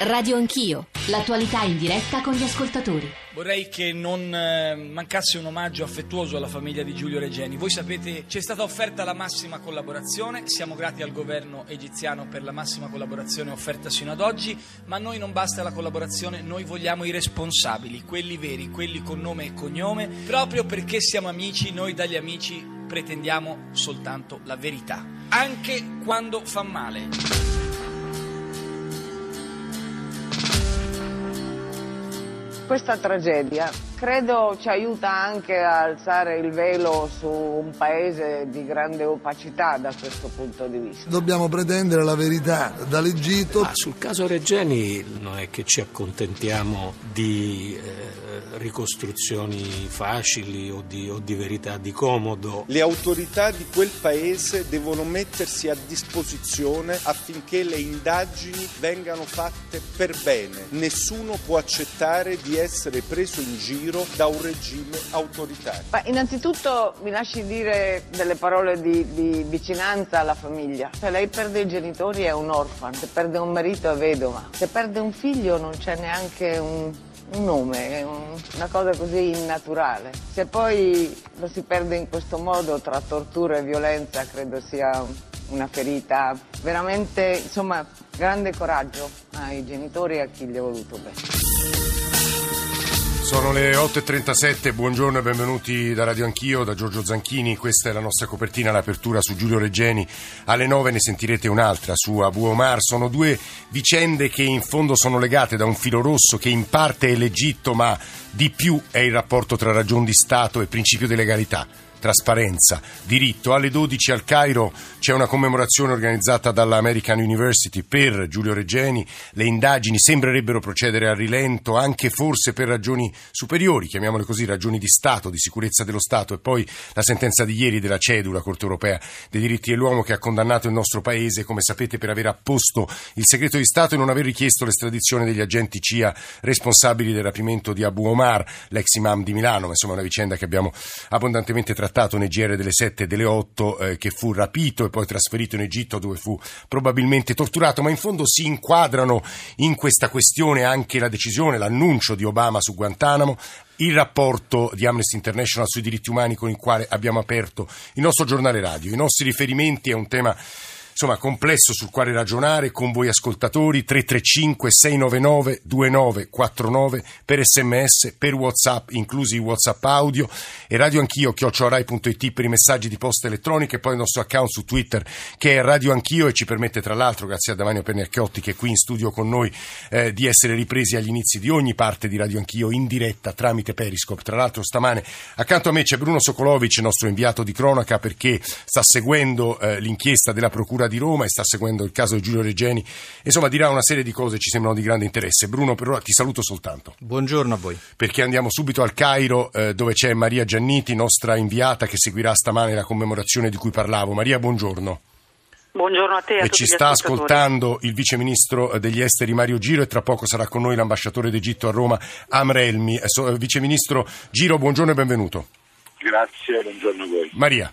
Radio Anch'io, l'attualità in diretta con gli ascoltatori. Vorrei che non eh, mancasse un omaggio affettuoso alla famiglia di Giulio Regeni. Voi sapete, ci è stata offerta la massima collaborazione, siamo grati al governo egiziano per la massima collaborazione offerta sino ad oggi, ma a noi non basta la collaborazione, noi vogliamo i responsabili, quelli veri, quelli con nome e cognome, proprio perché siamo amici, noi dagli amici pretendiamo soltanto la verità, anche quando fa male. Questa tragedia credo ci aiuta anche a alzare il velo su un paese di grande opacità da questo punto di vista. Dobbiamo pretendere la verità dall'Egitto. Ma sul caso Regeni non è che ci accontentiamo di eh, ricostruzioni facili o di, o di verità di comodo. Le autorità di quel paese devono mettersi a disposizione affinché le indagini vengano fatte per bene. Nessuno può accettare di essere preso in giro da un regime autoritario. Ma innanzitutto mi lasci dire delle parole di, di vicinanza alla famiglia. Se lei perde i genitori è un orfano, se perde un marito è vedova, se perde un figlio non c'è neanche un, un nome, una cosa così innaturale. Se poi lo si perde in questo modo tra tortura e violenza credo sia una ferita veramente, insomma, grande coraggio ai genitori e a chi gli ha voluto bene. Sono le 8.37, buongiorno e benvenuti da Radio Anch'io, da Giorgio Zanchini, questa è la nostra copertina, l'apertura su Giulio Reggeni, alle 9 ne sentirete un'altra su Abu Omar, sono due vicende che in fondo sono legate da un filo rosso che in parte è l'Egitto ma di più è il rapporto tra ragion di Stato e principio di legalità trasparenza, diritto. Alle 12 al Cairo c'è una commemorazione organizzata dall'American University per Giulio Reggeni. Le indagini sembrerebbero procedere a rilento, anche forse per ragioni superiori, chiamiamole così, ragioni di Stato, di sicurezza dello Stato. E poi la sentenza di ieri della CEDU, la Corte Europea dei diritti dell'uomo, che ha condannato il nostro Paese, come sapete, per aver apposto il segreto di Stato e non aver richiesto l'estradizione degli agenti CIA responsabili del rapimento di Abu Omar, l'ex imam di Milano. Insomma, una vicenda che abbiamo abbondantemente trattato trattato nei GR delle 7 e delle 8 eh, che fu rapito e poi trasferito in Egitto dove fu probabilmente torturato, ma in fondo si inquadrano in questa questione anche la decisione, l'annuncio di Obama su Guantanamo, il rapporto di Amnesty International sui diritti umani con il quale abbiamo aperto il nostro giornale radio. I nostri riferimenti è un tema insomma complesso sul quale ragionare con voi ascoltatori 335 699 2949 per sms, per whatsapp, inclusi i whatsapp audio e radio anch'io chiocciorai.it per i messaggi di posta elettronica e poi il nostro account su Twitter che è radio anch'io e ci permette tra l'altro grazie a Damanio Pernacchiotti che è qui in studio con noi eh, di essere ripresi agli inizi di ogni parte di radio anch'io in diretta tramite Periscope. Tra l'altro stamane accanto a me c'è Bruno Sokolovic nostro inviato di cronaca perché sta seguendo eh, l'inchiesta della procura Procura di Roma e sta seguendo il caso di Giulio Regeni. Insomma, dirà una serie di cose che ci sembrano di grande interesse. Bruno, per ora ti saluto soltanto. Buongiorno a voi. Perché andiamo subito al Cairo, eh, dove c'è Maria Gianniti, nostra inviata, che seguirà stamane la commemorazione di cui parlavo. Maria, buongiorno. Buongiorno a te. A e ci sta ascoltando il vice ministro degli esteri Mario Giro e tra poco sarà con noi l'ambasciatore d'Egitto a Roma Amrelmi. Eh, vice ministro Giro, buongiorno e benvenuto. Grazie, buongiorno a voi. Maria.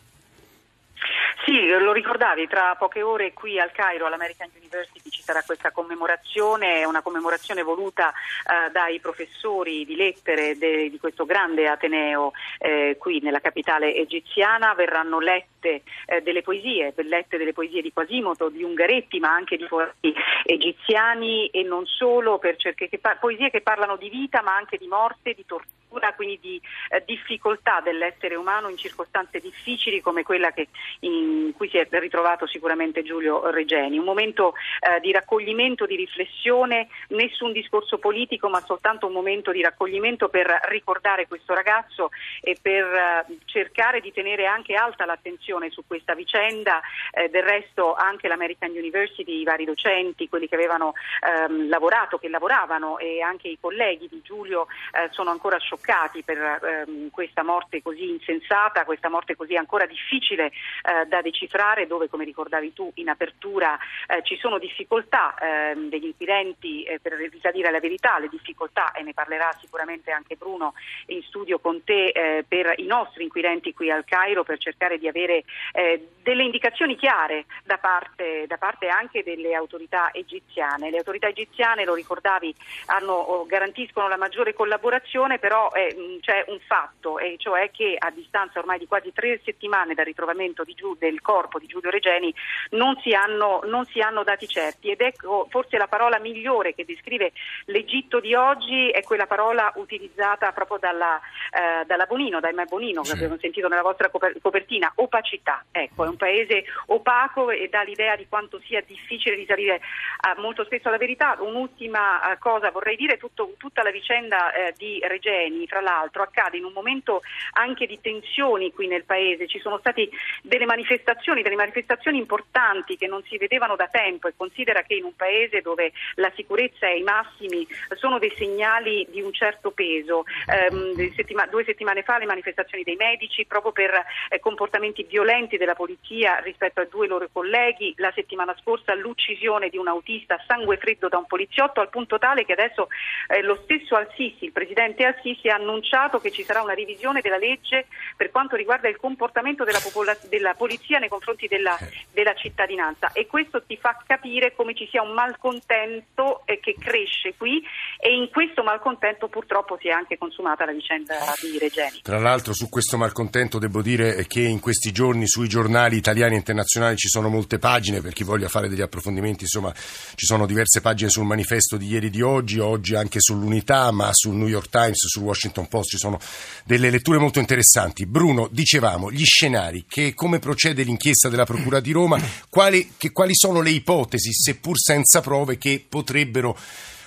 Sì, lo ricordavi, tra poche ore qui al Cairo, all'American University, ci sarà questa commemorazione, una commemorazione voluta eh, dai professori di lettere de, di questo grande Ateneo eh, qui nella capitale egiziana. Verranno lette eh, delle poesie, lette delle poesie di Quasimodo, di Ungaretti, ma anche di poeti egiziani e non solo, per cerche, che, poesie che parlano di vita, ma anche di morte, di tortura quindi di eh, difficoltà dell'essere umano in circostanze difficili come quella che, in cui si è ritrovato sicuramente Giulio Regeni. Un momento eh, di raccoglimento, di riflessione, nessun discorso politico ma soltanto un momento di raccoglimento per ricordare questo ragazzo e per eh, cercare di tenere anche alta l'attenzione su questa vicenda. Eh, del resto anche l'American University, i vari docenti, quelli che avevano ehm, lavorato, che lavoravano e anche i colleghi di Giulio eh, sono ancora scioccati toccati per ehm, questa morte così insensata, questa morte così ancora difficile eh, da decifrare, dove come ricordavi tu in apertura eh, ci sono difficoltà ehm, degli inquirenti eh, per risalire la verità, le difficoltà e ne parlerà sicuramente anche Bruno in studio con te eh, per i nostri inquirenti qui al Cairo per cercare di avere eh, delle indicazioni chiare da parte, da parte anche delle autorità egiziane. Le autorità egiziane, lo ricordavi, hanno, garantiscono la maggiore collaborazione, però eh, c'è un fatto, e cioè che a distanza ormai di quasi tre settimane dal ritrovamento Giu, del corpo di Giulio Regeni non si, hanno, non si hanno dati certi ed ecco forse la parola migliore che descrive l'Egitto di oggi è quella parola utilizzata proprio dalla, eh, dalla Bonino, da Emma Bonino, sì. che abbiamo sentito nella vostra copertina, opacità. Ecco, è un paese opaco e dà l'idea di quanto sia difficile risalire eh, molto spesso alla verità. Un'ultima eh, cosa vorrei dire, tutto, tutta la vicenda eh, di Regeni, fra l'altro, accade in un momento anche di tensioni qui nel paese. Ci sono state delle manifestazioni, delle manifestazioni importanti che non si vedevano da tempo e considera che in un paese dove la sicurezza è ai massimi sono dei segnali di un certo peso. Eh, settima, due settimane fa le manifestazioni dei medici proprio per eh, comportamenti violenti della polizia rispetto a due loro colleghi, la settimana scorsa l'uccisione di un autista a sangue freddo da un poliziotto al punto tale che adesso eh, lo stesso Al-Sisi, il presidente Al-Sisi ha annunciato che ci sarà una revisione della legge per quanto riguarda il comportamento della, popola- della polizia nei confronti della, della, cittadinanza e questo ti fa capire come ci sia un malcontento eh, che cresce qui e in questo malcontento purtroppo si è anche consumata la vicenda di Regeni. Tra l'altro su questo malcontento devo dire che in questi giorni sui giornali italiani e internazionali ci sono molte pagine, per chi voglia fare degli approfondimenti, insomma ci sono diverse pagine sul manifesto di ieri e di oggi, oggi anche sull'Unità, ma sul New York Times, sul Washington Post ci sono delle letture molto interessanti. Bruno, dicevamo, gli scenari, che come procede l'inchiesta della Procura di Roma, quali, che, quali sono le ipotesi, seppur senza prove, che potrebbero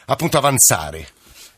appunto avanzare?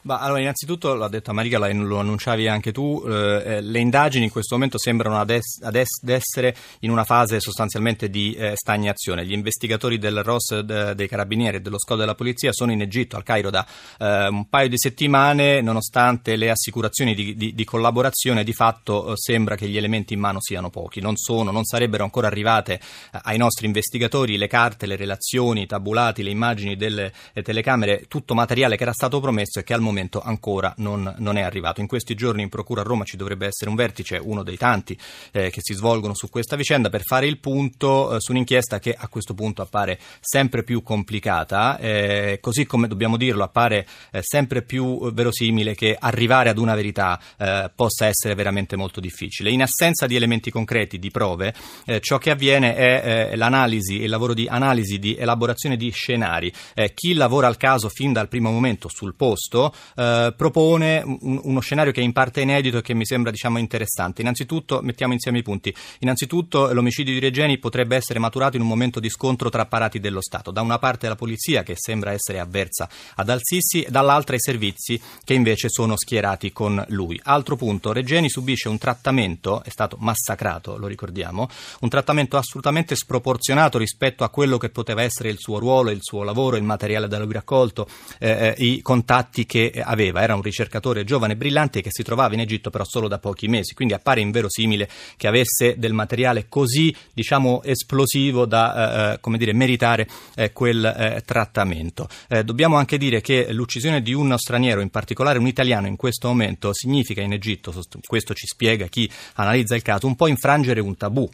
Bah, allora, innanzitutto, l'ha detto Marica, lo annunciavi anche tu, eh, eh, le indagini in questo momento sembrano ad, es- ad, es- ad essere in una fase sostanzialmente di eh, stagnazione. Gli investigatori del ROS de- dei Carabinieri e dello SCO della Polizia sono in Egitto, al Cairo, da eh, un paio di settimane, nonostante le assicurazioni di, di, di collaborazione, di fatto eh, sembra che gli elementi in mano siano pochi. Non sono, non sarebbero ancora arrivate eh, ai nostri investigatori le carte, le relazioni, i tabulati, le immagini delle telecamere, tutto materiale che era stato promesso e che al momento momento ancora non, non, è arrivato. In questi giorni in Procura a Roma ci dovrebbe essere un vertice, uno dei tanti eh, che si svolgono su questa vicenda, per fare il punto eh, su un'inchiesta che a questo punto appare sempre più complicata, eh, così come dobbiamo dirlo, appare eh, sempre più verosimile che arrivare ad una verità eh, possa essere veramente molto difficile. In assenza di elementi concreti, di prove, eh, ciò che avviene è l'analisi, il lavoro di analisi, di elaborazione di scenari. chi lavora al caso fin dal primo momento sul posto eh, propone un, uno scenario che è in parte inedito e che mi sembra diciamo, interessante. Innanzitutto, mettiamo insieme i punti. Innanzitutto, l'omicidio di Regeni potrebbe essere maturato in un momento di scontro tra apparati dello Stato. Da una parte la polizia, che sembra essere avversa ad Al-Sisi, dall'altra i servizi, che invece sono schierati con lui. Altro punto, Regeni subisce un trattamento, è stato massacrato, lo ricordiamo, un trattamento assolutamente sproporzionato rispetto a quello che poteva essere il suo ruolo, il suo lavoro, il materiale da lui raccolto, eh, eh i contatti che aveva, era un ricercatore giovane e brillante che si trovava in Egitto però solo da pochi mesi, quindi appare inverosimile che avesse del materiale così diciamo esplosivo da eh, eh dire, meritare eh, quel eh, trattamento. Eh, dobbiamo anche dire che l'uccisione di uno straniero, in particolare un italiano in questo momento, significa in Egitto, questo ci spiega chi analizza il caso, un po' infrangere un tabù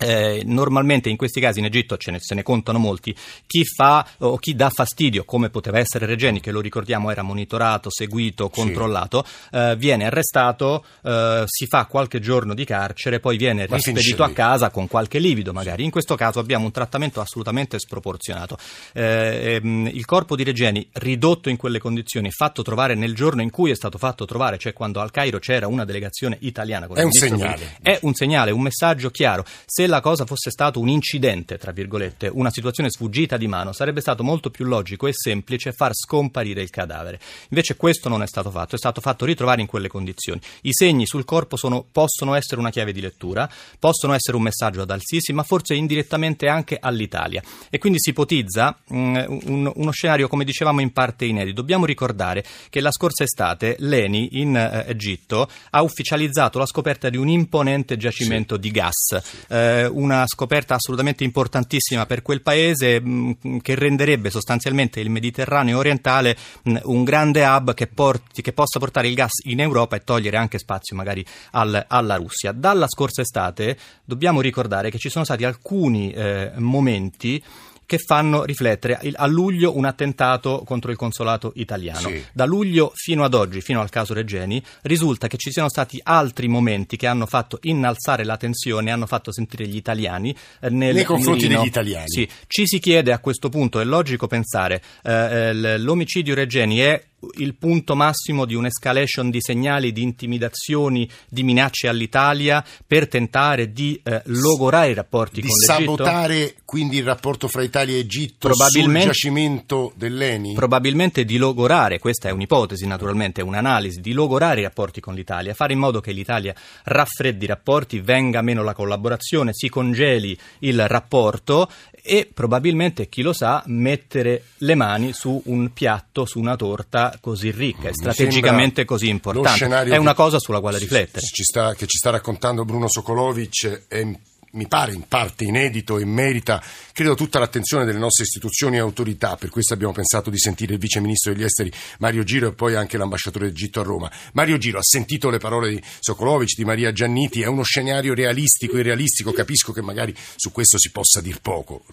eh, normalmente in questi casi in Egitto ce ne, se ne contano molti, chi fa o chi dà fastidio, come poteva essere Regeni, che lo ricordiamo era monitorato, seguito, controllato, sì. eh, viene arrestato, eh, si fa qualche giorno di carcere, poi viene Ma rispedito a casa con qualche livido magari. Sì. In questo caso abbiamo un trattamento assolutamente sproporzionato. Eh, ehm, il corpo di Regeni, ridotto in quelle condizioni, fatto trovare nel giorno in cui è stato fatto trovare, cioè quando al Cairo c'era una delegazione italiana. È un segnale. È un segnale, un messaggio chiaro. Se la cosa fosse stato un incidente, tra virgolette, una situazione sfuggita di mano, sarebbe stato molto più logico e semplice far scomparire il cadavere. Invece questo non è stato fatto, è stato fatto ritrovare in quelle condizioni. I segni sul corpo sono, possono essere una chiave di lettura, possono essere un messaggio ad Al-Sisi, ma forse indirettamente anche all'Italia. E quindi si ipotizza mh, un, uno scenario, come dicevamo, in parte inedito. Dobbiamo ricordare che la scorsa estate l'ENI in eh, Egitto ha ufficializzato la scoperta di un imponente giacimento sì. di gas, sì. eh, una scoperta assolutamente importantissima per quel paese mh, che renderebbe sostanzialmente il Mediterraneo orientale mh, un grande hub che, porti, che, possa portare il gas in Europa e togliere anche spazio magari al, alla Russia. Dalla scorsa estate dobbiamo ricordare che ci sono stati alcuni eh, momenti che fanno riflettere. A luglio un attentato contro il consolato italiano. Sì. Da luglio fino ad oggi, fino al caso Regeni, risulta che ci siano stati altri momenti che hanno fatto innalzare la tensione, hanno fatto sentire gli italiani eh, nel nei confronti mirino. degli italiani. Sì. Ci si chiede a questo punto, è logico pensare, eh, eh l'omicidio Regeni è il punto massimo di un'escalation di segnali, di intimidazioni, di minacce all'Italia per tentare di eh, logorare i rapporti di con l'Egitto? Di sabotare quindi il rapporto fra Italia e Egitto sul giacimento dell'ENI? Probabilmente di logorare, questa è un'ipotesi naturalmente, è un'analisi, di logorare i rapporti con l'Italia, fare in modo che l'Italia raffreddi i rapporti, venga meno la collaborazione, si congeli il rapporto e probabilmente, chi lo sa, mettere le mani su un piatto, su una torta così ricca e strategicamente così importante. È una cosa sulla quale riflettere. Ci sta, che ci sta raccontando Bruno Sokolovic è mi pare in parte inedito e merita, credo, tutta l'attenzione delle nostre istituzioni e autorità. Per questo abbiamo pensato di sentire il vice ministro degli esteri Mario Giro e poi anche l'ambasciatore d'Egitto a Roma. Mario Giro ha sentito le parole di Sokolovic, di Maria Gianniti, è uno scenario realistico e realistico. Capisco che magari su questo si possa dir poco.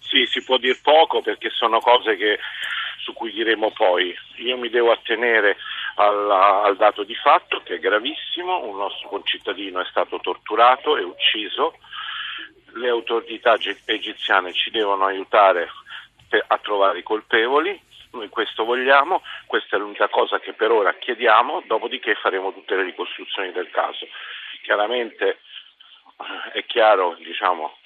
Sì, si può dir poco perché sono cose che su cui diremo poi. Io mi devo attenere alla, al dato di fatto che è gravissimo, un nostro concittadino è stato torturato e ucciso, le autorità egiziane ci devono aiutare per, a trovare i colpevoli, noi questo vogliamo, questa è l'unica cosa che per ora chiediamo, dopodiché faremo tutte le ricostruzioni del caso. Chiaramente è chiaro, diciamo,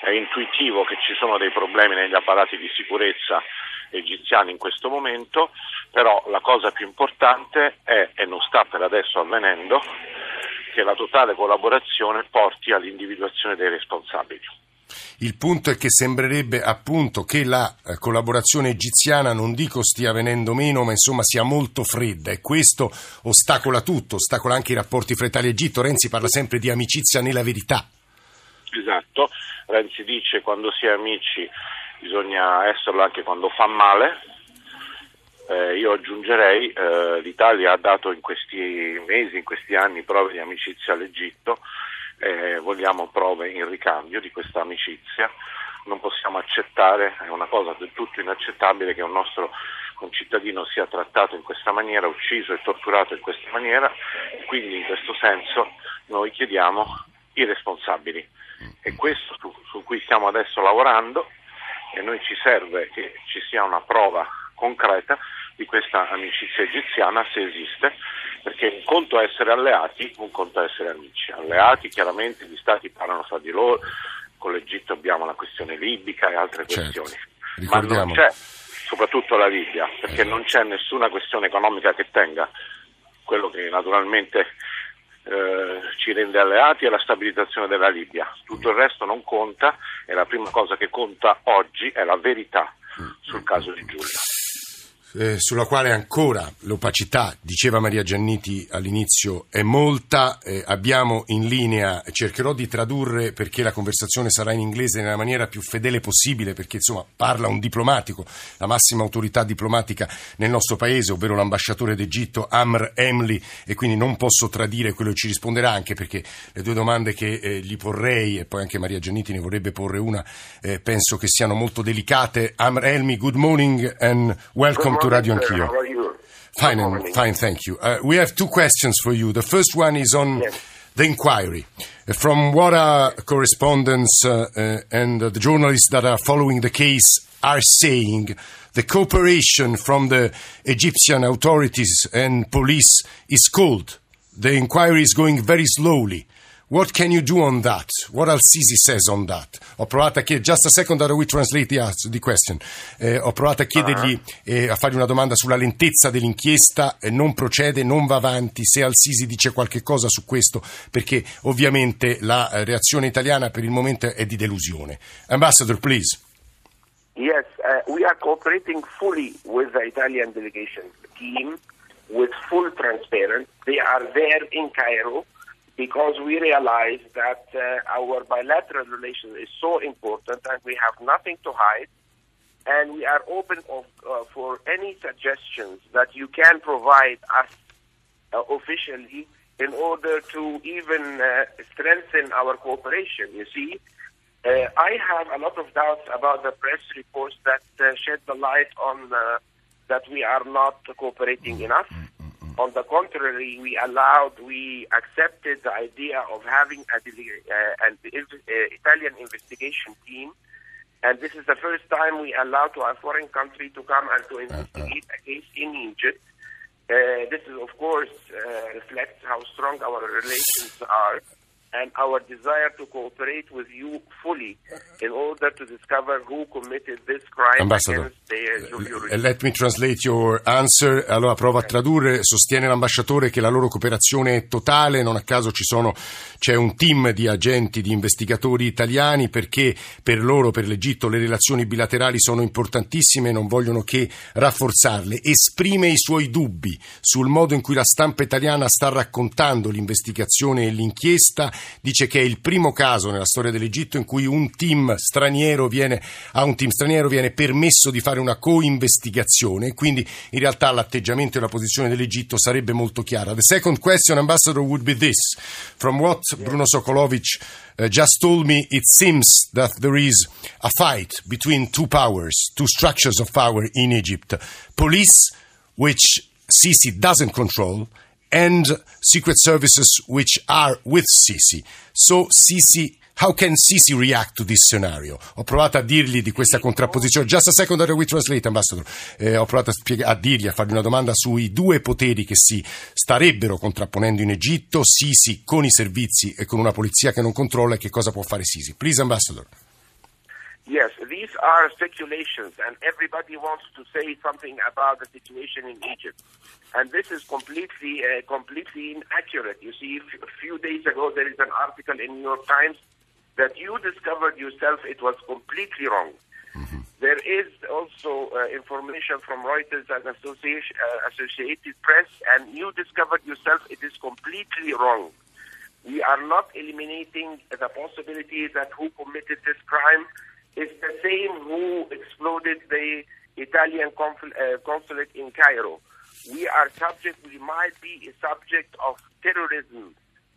è intuitivo che ci sono dei problemi negli apparati di sicurezza egiziani in questo momento, però la cosa più importante è, e non sta per adesso avvenendo, che la totale collaborazione porti all'individuazione dei responsabili. Il punto è che sembrerebbe appunto che la eh, collaborazione egiziana non dico stia venendo meno, ma insomma sia molto fredda e questo ostacola tutto, ostacola anche i rapporti fra Italia e Egitto. Renzi parla sempre di amicizia nella verità. Esatto, Renzi dice quando si è amici bisogna esserlo anche quando fa male. Eh, io aggiungerei, eh, l'Italia ha dato in questi mesi, in questi anni prove di amicizia all'Egitto, eh, vogliamo prove in ricambio di questa amicizia, non possiamo accettare, è una cosa del tutto inaccettabile che un nostro concittadino sia trattato in questa maniera, ucciso e torturato in questa maniera, quindi in questo senso noi chiediamo i responsabili. È questo su, su cui stiamo adesso lavorando e noi ci serve che ci sia una prova concreta di questa amicizia egiziana se esiste, perché un conto è essere alleati, un conto è essere amici. Alleati chiaramente gli stati parlano fra di loro, con l'Egitto abbiamo la questione libica e altre certo. questioni, ma non c'è soprattutto la Libia, perché eh. non c'è nessuna questione economica che tenga quello che naturalmente eh, ci rende alleati è la stabilizzazione della Libia. Tutto il resto non conta e la prima cosa che conta oggi è la verità sul caso di Giulia eh, sulla quale ancora l'opacità, diceva Maria Gianniti all'inizio, è molta. Eh, abbiamo in linea, cercherò di tradurre perché la conversazione sarà in inglese nella maniera più fedele possibile, perché insomma parla un diplomatico, la massima autorità diplomatica nel nostro paese, ovvero l'ambasciatore d'Egitto Amr Emli, e quindi non posso tradire quello che ci risponderà, anche perché le due domande che eh, gli porrei, e poi anche Maria Gianniti ne vorrebbe porre una, eh, penso che siano molto delicate. Amr Elmi, good morning and welcome to to Radio Anch'io. How are you? Fine, fine, thank you. Uh, we have two questions for you. The first one is on yes. the inquiry. From what our correspondents uh, uh, and the journalists that are following the case are saying, the cooperation from the Egyptian authorities and police is cold. The inquiry is going very slowly. What can you do on that? What Al-Sisi says on that? Ho provato a chiedere, just a second that we translate the, the question. Eh, ho provato a chiedergli, eh, a fargli una domanda sulla lentezza dell'inchiesta, eh, non procede, non va avanti, se Al-Sisi dice qualche cosa su questo, perché ovviamente la eh, reazione italiana per il momento è di delusione. Ambassador, please. Yes, uh, we are cooperating fully with the Italian delegation team with full transparency. They are there in Cairo. Because we realize that uh, our bilateral relation is so important and we have nothing to hide. And we are open of, uh, for any suggestions that you can provide us uh, officially in order to even uh, strengthen our cooperation. You see, uh, I have a lot of doubts about the press reports that uh, shed the light on that we are not cooperating enough. On the contrary, we allowed, we accepted the idea of having a, uh, an uh, Italian investigation team. And this is the first time we allowed to a foreign country to come and to investigate a case in Egypt. Uh, this is, of course, uh, reflects how strong our relations are and our desire to cooperate with you fully in order to discover who committed this crime Ambassador, against the uh, let me translate your answer. Allora provo a tradurre. Sostiene l'ambasciatore che la loro cooperazione è totale, non a caso ci sono, c'è un team di agenti, di investigatori italiani perché per loro, per l'Egitto, le relazioni bilaterali sono importantissime e non vogliono che rafforzarle. Esprime i suoi dubbi sul modo in cui la stampa italiana sta raccontando l'investigazione e l'inchiesta dice che è il primo caso nella storia dell'Egitto in cui un team straniero viene, a un team straniero viene permesso di fare una co-investigazione, quindi in realtà l'atteggiamento e la posizione dell'Egitto sarebbe molto chiara. The second question, Ambassador, would be this. From what Bruno Sokolovic uh, just told me, it seems that there is a fight between two powers, two structures of power in Egypt. Police, which Sisi doesn't control, and secret services which are with Sisi. So Sisi How can Sisi react to this scenario? Ho provato a dirgli di questa contrapposizione. Just a second that we translate, Ambassador. Eh, ho provato a, spieg- a dirgli, a fargli una domanda sui due poteri che si starebbero contrapponendo in Egitto, Sisi con i servizi e con una polizia che non controlla e che cosa può fare Sisi. Please, Ambassador. Yes, these are speculations, and everybody wants to say something about the situation in Egypt. And this is completely, uh, completely inaccurate. You see, a few days ago, there is an article in New York Times that you discovered yourself it was completely wrong. Mm-hmm. There is also uh, information from Reuters and Association, uh, Associated Press, and you discovered yourself it is completely wrong. We are not eliminating the possibility that who committed this crime is the same who exploded the Italian uh, consulate in Cairo we are subject, we might be a subject of terrorism.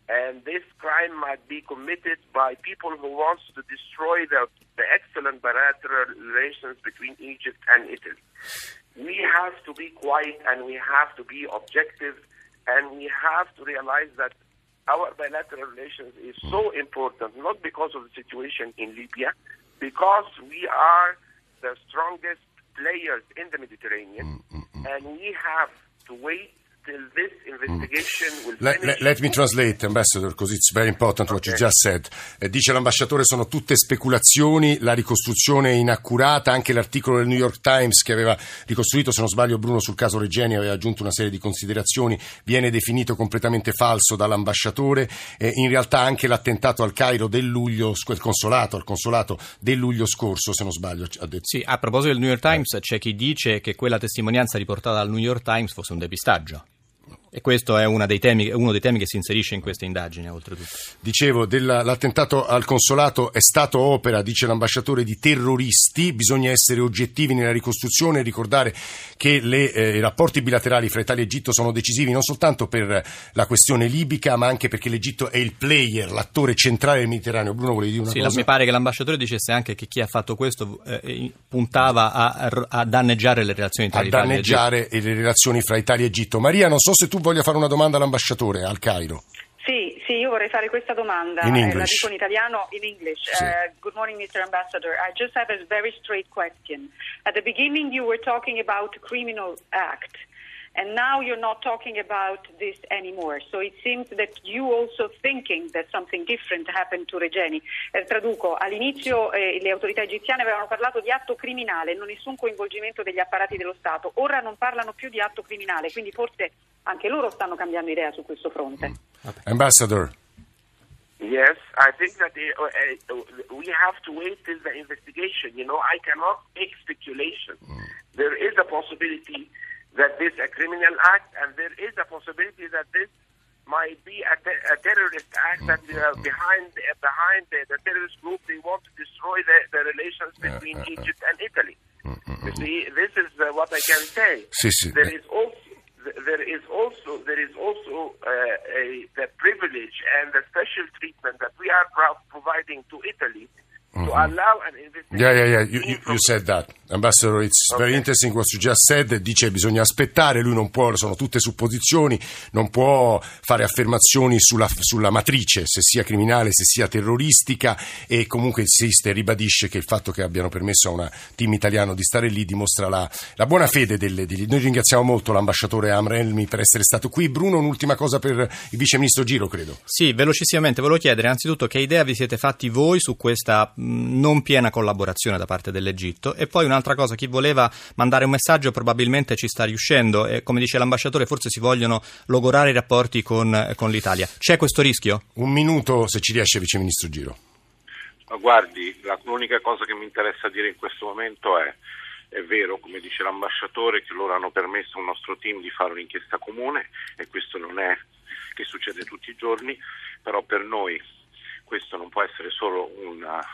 And this crime might be committed by people who want to destroy the, the excellent bilateral relations between Egypt and Italy. We have to be quiet and we have to be objective and we have to realize that our bilateral relations is so important, not because of the situation in Libya, because we are the strongest players in the Mediterranean, mm, mm, mm. and we have to wait till this investigation will let, let, let, me translate, Ambassador, because it's very important okay. what you just said. Eh, dice l'ambasciatore, sono tutte speculazioni, la ricostruzione è inaccurata, anche l'articolo del New York Times che aveva ricostruito, se non sbaglio Bruno, sul caso Regeni aveva aggiunto una serie di considerazioni, viene definito completamente falso dall'ambasciatore. Eh, in realtà anche l'attentato al Cairo del luglio, quel consolato, al consolato del luglio scorso, se non sbaglio, ha detto. Sì, a proposito del New York Times, c'è chi dice che quella testimonianza riportata dal New York Times fosse un depistaggio. E questo è uno dei, temi, uno dei temi che si inserisce in questa indagine, oltretutto. Dicevo, della, l'attentato al consolato è stato opera, dice l'ambasciatore, di terroristi. Bisogna essere oggettivi nella ricostruzione e ricordare che le, eh, i rapporti bilaterali fra Italia e Egitto sono decisivi non soltanto per la questione libica, ma anche perché l'Egitto è il player, l'attore centrale del Mediterraneo. Bruno, volevi dire una sì, cosa? Sì, mi pare che l'ambasciatore dicesse anche che chi ha fatto questo eh, puntava a, a, danneggiare le relazioni tra a Italia e Egitto. A danneggiare le relazioni fra Italia e Egitto. Maria, non so se tu voglia fare una domanda all'ambasciatore al Cairo. Sì, sì, io vorrei fare questa domanda. In eh, la dico in italiano, in English. Sì. Uh, good morning, Mr. Ambassador. I just have a very straight question. At the beginning, you were talking about a criminal act. And now you're not talking about this anymore. So it seems that you also thinking that something different happened to Regeni. Eh, traduco, all'inizio eh, le autorità egiziane avevano parlato di atto criminale, non nessun coinvolgimento degli apparati dello Stato. Ora non parlano più di atto criminale, quindi forse anche loro stanno cambiando idea su questo fronte. Ambassador. Yes, I think that uh, uh, we have to wait till the investigation. You know, I cannot make speculation. There is a possibility that this is a criminal act, and there is a possibility that this might be a, te- a terrorist act that uh, behind uh, behind the, the terrorist group they want to destroy the, the relations between Egypt and Italy. You see, this is uh, what I can say. Sì, sì. There is also there is also there is also uh, a the privilege and the special treatment that we are pro- providing to Italy to allow an investigation. Yeah, yeah, yeah. You, you, you said that. Ambassador, it's very interesting what you just said. Dice bisogna aspettare, lui non può, sono tutte supposizioni, non può fare affermazioni sulla, sulla matrice, se sia criminale, se sia terroristica e comunque insiste e ribadisce che il fatto che abbiano permesso a un team italiano di stare lì dimostra la, la buona fede delle, degli... Noi ringraziamo molto l'ambasciatore Amrelmi per essere stato qui. Bruno, un'ultima cosa per il vice ministro Giro, credo. Sì, velocissimamente volevo chiedere anzitutto che idea vi siete fatti voi su questa non piena collaborazione da parte dell'Egitto e poi un'altra cosa, chi voleva mandare un messaggio probabilmente ci sta riuscendo e come dice l'ambasciatore forse si vogliono logorare i rapporti con, con l'Italia. C'è questo rischio? Un minuto se ci riesce, vice ministro Giro. Ma guardi, la- l'unica cosa che mi interessa dire in questo momento è è vero, come dice l'ambasciatore, che loro hanno permesso al nostro team di fare un'inchiesta comune e questo non è che succede tutti i giorni, però per noi questo non può essere solo una,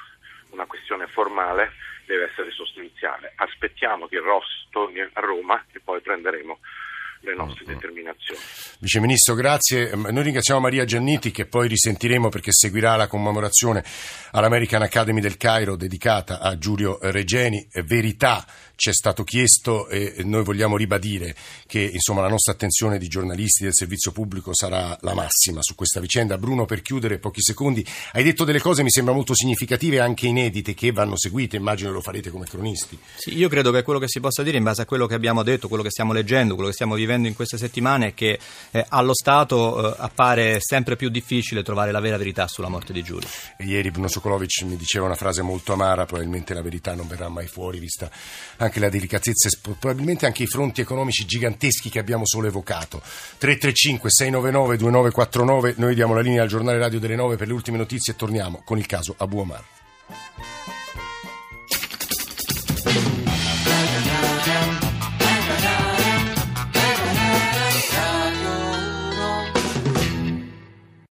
una questione formale, deve essere sostanziale. Aspettiamo che Ross torni a Roma e poi prenderemo le nostre determinazioni. Vice Ministro, grazie. Eh, Noi ringraziamo Maria Gianniti che poi risentiremo perché seguirà la commemorazione all'American Academy del Cairo dedicata a Giulio Regeni. Eh, Verità ci è stato chiesto e noi vogliamo ribadire che insomma, la nostra attenzione di giornalisti del servizio pubblico sarà la massima su questa vicenda. Bruno, per chiudere pochi secondi, hai detto delle cose mi sembra molto significative e anche inedite che vanno seguite, immagino lo farete come cronisti. Sì, io credo che quello che si possa dire in base a quello che abbiamo detto, quello che stiamo leggendo, quello che stiamo vivendo in queste settimane è che eh, allo Stato eh, appare sempre più difficile trovare la vera verità sulla morte di Giulio. E ieri Bruno Sokolovic mi diceva una frase molto amara, probabilmente la verità non verrà mai fuori, vista anche la delicatezza e probabilmente anche i fronti economici giganteschi che abbiamo solo evocato. 335 699 2949, noi diamo la linea al giornale radio delle 9 per le ultime notizie e torniamo con il caso Abu Omar.